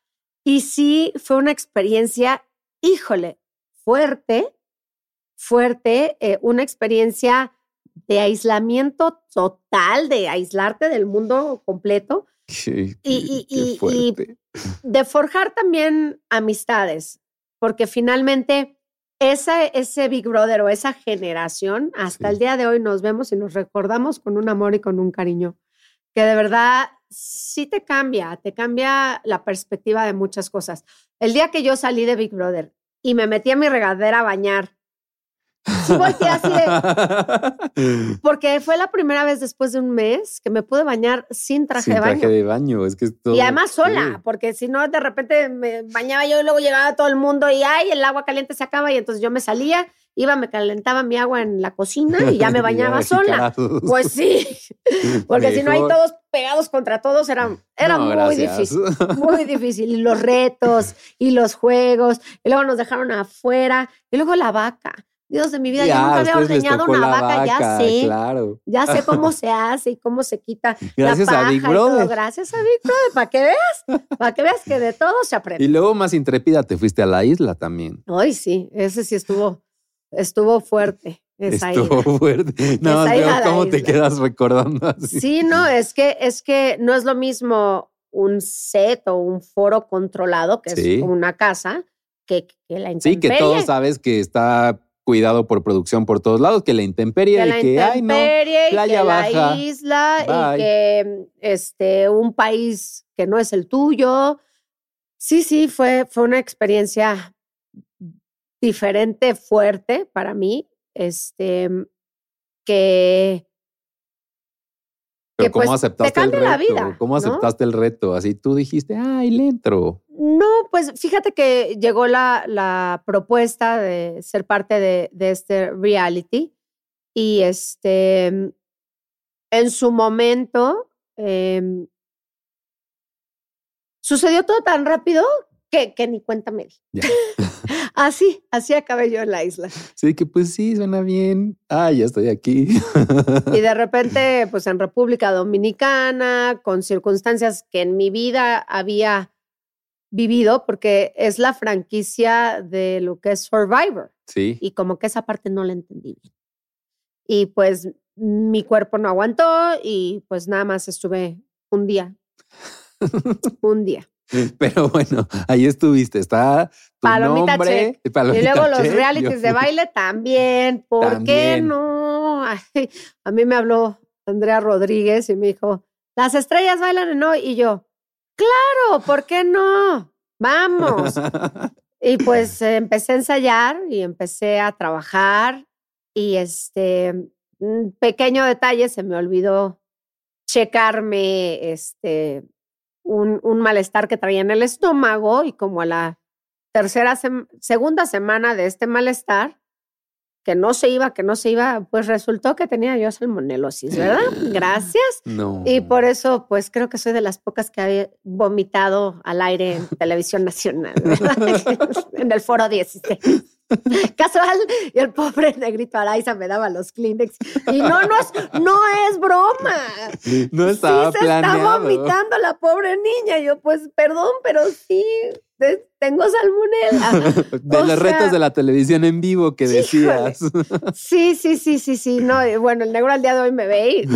Y sí, fue una experiencia, híjole, fuerte, fuerte, eh, una experiencia de aislamiento total, de aislarte del mundo completo, Qué, Y- y- de forjar también amistades, porque finalmente esa, ese Big Brother o esa generación, hasta Sí. el día de hoy nos vemos y nos recordamos con un amor y con un cariño, que de verdad sí te cambia, te cambia la perspectiva de muchas cosas. El día que yo salí de Big Brother y me metí a mi regadera a bañar, sí volteé así de, porque fue la primera vez después de un mes que me pude bañar sin traje Sin de baño. traje de baño, es que es todo- Y además sola, sí. porque si no, de repente me bañaba yo y luego llegaba todo el mundo y ay, el agua caliente se acaba y entonces yo me salía, iba, me calentaba mi agua en la cocina y ya me bañaba sola. Pues sí, porque si no hay todos pegados contra todos, era, era No, muy gracias. difícil, muy difícil. Y los retos y los juegos, y luego nos dejaron afuera, y luego la vaca. Dios de mi vida, yo Ya, nunca a había ordeñado una vaca, ya sé. Claro. Ya sé cómo se hace y cómo se quita Gracias la a paja Big y todo. Brother. Gracias a Big Brother, para que veas, para que veas que de todo se aprende. Y luego más intrépida te fuiste a la isla también. Ay, sí, ese sí estuvo, estuvo fuerte. Esa Estuvo ida. fuerte. No, Esa veo cómo te isla. quedas recordando así. Sí, no, es que, es que no es lo mismo un set o un foro controlado, que Sí. es una casa, que, que la Sí, que intemperie. todos sabes que está cuidado por producción por todos lados, que la intemperie que y que, ay, no. intemperie y playa que baja. la isla Bye. y que este un país que no es el tuyo. Sí, sí, fue, fue una experiencia diferente, fuerte para mí, este, que, Pero que, ¿cómo pues, te aceptaste el reto? la vida, ¿Cómo ¿no? aceptaste el reto? Así tú dijiste, ay, le entro. No, pues fíjate que llegó la, la propuesta de ser parte de, de este reality y este, en su momento em, sucedió todo tan rápido que, que ni cuenta me di. Así, así acabé yo en la isla. Sí, que pues sí, suena bien. Ay, ya estoy aquí. Y de repente, pues en República Dominicana, con circunstancias que en mi vida había vivido, porque es la franquicia de lo que es Survivor. Sí. y como que esa parte no la entendí bien. Y pues mi cuerpo no aguantó y pues nada más estuve un día, un día. Pero bueno, ahí estuviste. Está tu Palomita nombre. y palomita luego los realities yo de baile también. ¿Por qué no? Ay, a mí me habló Andrea Rodríguez y me dijo, las estrellas bailan en hoy. Y yo, claro, ¿por qué no? Vamos. Y pues empecé a ensayar y empecé a trabajar y este, un pequeño detalle, se me olvidó checarme este, un, un malestar que traía en el estómago y como a la tercera, segunda semana de este malestar, que no se iba, que no se iba, pues resultó que tenía yo salmonelosis, ¿verdad? Gracias. No. Y por eso, pues creo que soy de las pocas que había vomitado al aire en televisión nacional, ¿verdad? en el foro 16. Casual, y el pobre negrito Araiza me daba los Kleenex. Y no, no es, no es broma. No estaba sí, se está vomitando la pobre niña. Yo, pues, perdón, pero sí, tengo salmonela. De los retos de la televisión en vivo que decías. Sí, sí, sí, sí, sí. No, bueno, el negro al día de hoy me ve y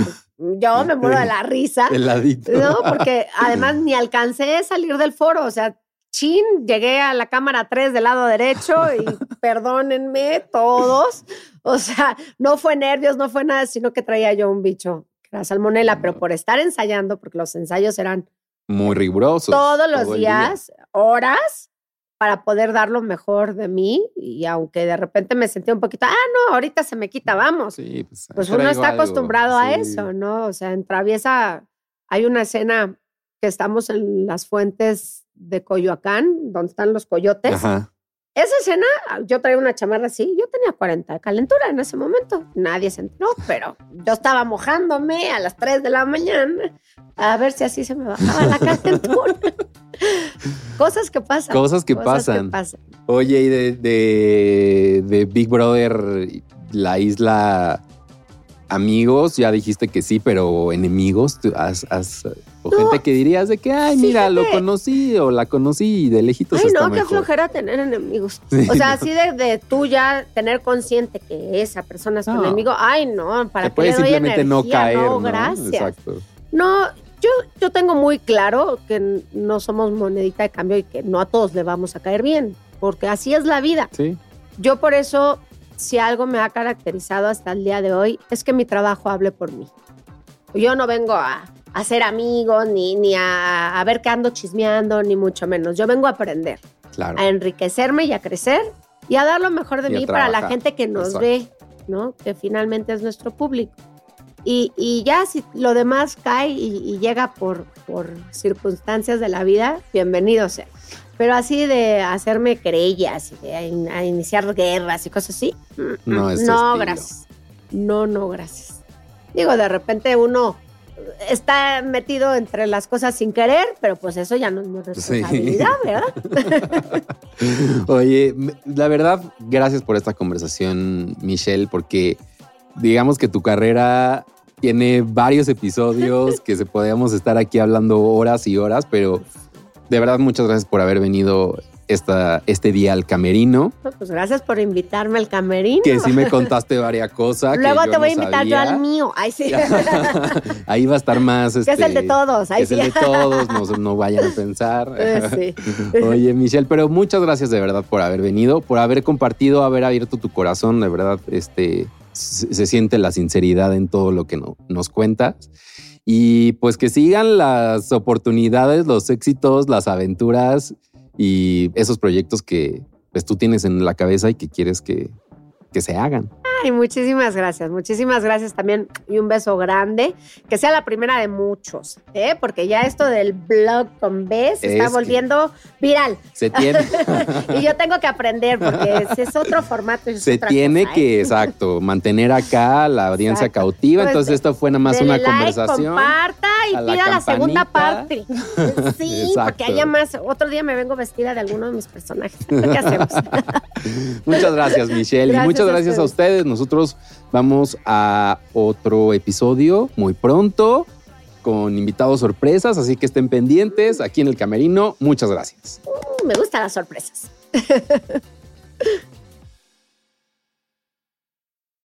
yo me muero de la risa. Heladito. No, porque además ni alcancé a salir del foro. O sea, chin, llegué a la cámara 3 del lado derecho y perdónenme todos. O sea, no fue nervios, no fue nada, sino que traía yo un bicho, que era salmonela, pero por estar ensayando, porque los ensayos eran muy rigurosos. Todos los días, horas, para poder dar lo mejor de mí. Y aunque de repente me sentí un poquito, ah, no, ahorita se me quita, vamos. Sí, pues, pues uno está acostumbrado a eso, ¿no? O sea, en Traviesa hay una escena que estamos en las fuentes de Coyoacán, donde están los coyotes. Ajá. Esa escena, yo traía una chamarra así, yo tenía 40 de calentura en ese momento. Nadie se enteró, pero yo estaba mojándome a las 3 de la mañana a ver si así se me bajaba la calentura. Cosas que pasan. Cosas que, pasan. Oye, y de, de, de Big Brother, la isla amigos, ya dijiste que sí, pero enemigos, has, o gente que dirías de que, ay, mira, lo conocí o la conocí y de lejitos. Ay, no, qué flojera tener enemigos. o sea, así de, tú ya tener consciente que esa persona es tu enemigo, ay, no, para que, le simplemente no caer. No, gracias. Exacto. No, yo, yo tengo muy claro que no somos monedita de cambio y que no a todos le vamos a caer bien, porque así es la vida. Sí. Yo por eso si algo me ha caracterizado hasta el día de hoy es que mi trabajo hable por mí. Yo no vengo a, a ser amigo, ni, ni a, ver qué ando chismeando, ni mucho menos. Yo vengo a aprender, a enriquecerme y a crecer y a dar lo mejor de mí para la gente que nos ve, ¿no? Que finalmente es nuestro público. Y, y ya si lo demás cae y, y, llega por, por circunstancias de la vida, bienvenido sea. Pero así de hacerme querellas y de iniciar guerras y cosas así. Mm, no, es no gracias. No, no, gracias. Digo, de repente uno está metido entre las cosas sin querer, pero pues eso ya no es mi responsabilidad, ¿verdad? Oye, la verdad, gracias por esta conversación, Michelle, porque digamos que tu carrera tiene varios episodios que se podíamos estar aquí hablando horas y horas, pero de verdad, muchas gracias por haber venido esta, este día al camerino. Pues gracias por invitarme al camerino. Que sí me contaste varias cosas. Luego te voy a invitar yo al mío. Ay, sí. Ahí va a estar más. Este, que es el de este, todos. Ay, es el de todos, no, no vayan a pensar. Eh, sí. Oye, Michelle, pero muchas gracias de verdad por haber venido, por haber compartido, haber abierto tu corazón. De verdad, este, se, siente la sinceridad en todo lo que no, nos cuentas y pues que sigan las oportunidades, los éxitos, las aventuras y esos proyectos que pues, tú tienes en la cabeza y que quieres que, que se hagan. Ay, muchísimas gracias, muchísimas gracias también y un beso grande, que sea la primera de muchos, ¿eh? porque ya esto del blog con B se está volviendo viral. Se tiene. y yo tengo que aprender porque es otro formato. se tiene que, ¿eh? exacto, mantener acá la audiencia cautiva, pues, entonces esto fue nada más una conversación. Comparta y pida la, segunda parte. Sí, porque haya más. Otro día me vengo vestida de alguno de mis personajes. ¿Qué hacemos? muchas gracias, Michelle, y muchas gracias a ustedes nosotros vamos a otro episodio muy pronto con invitados sorpresas, así que estén pendientes aquí en el camerino. Muchas gracias. Me gustan las sorpresas.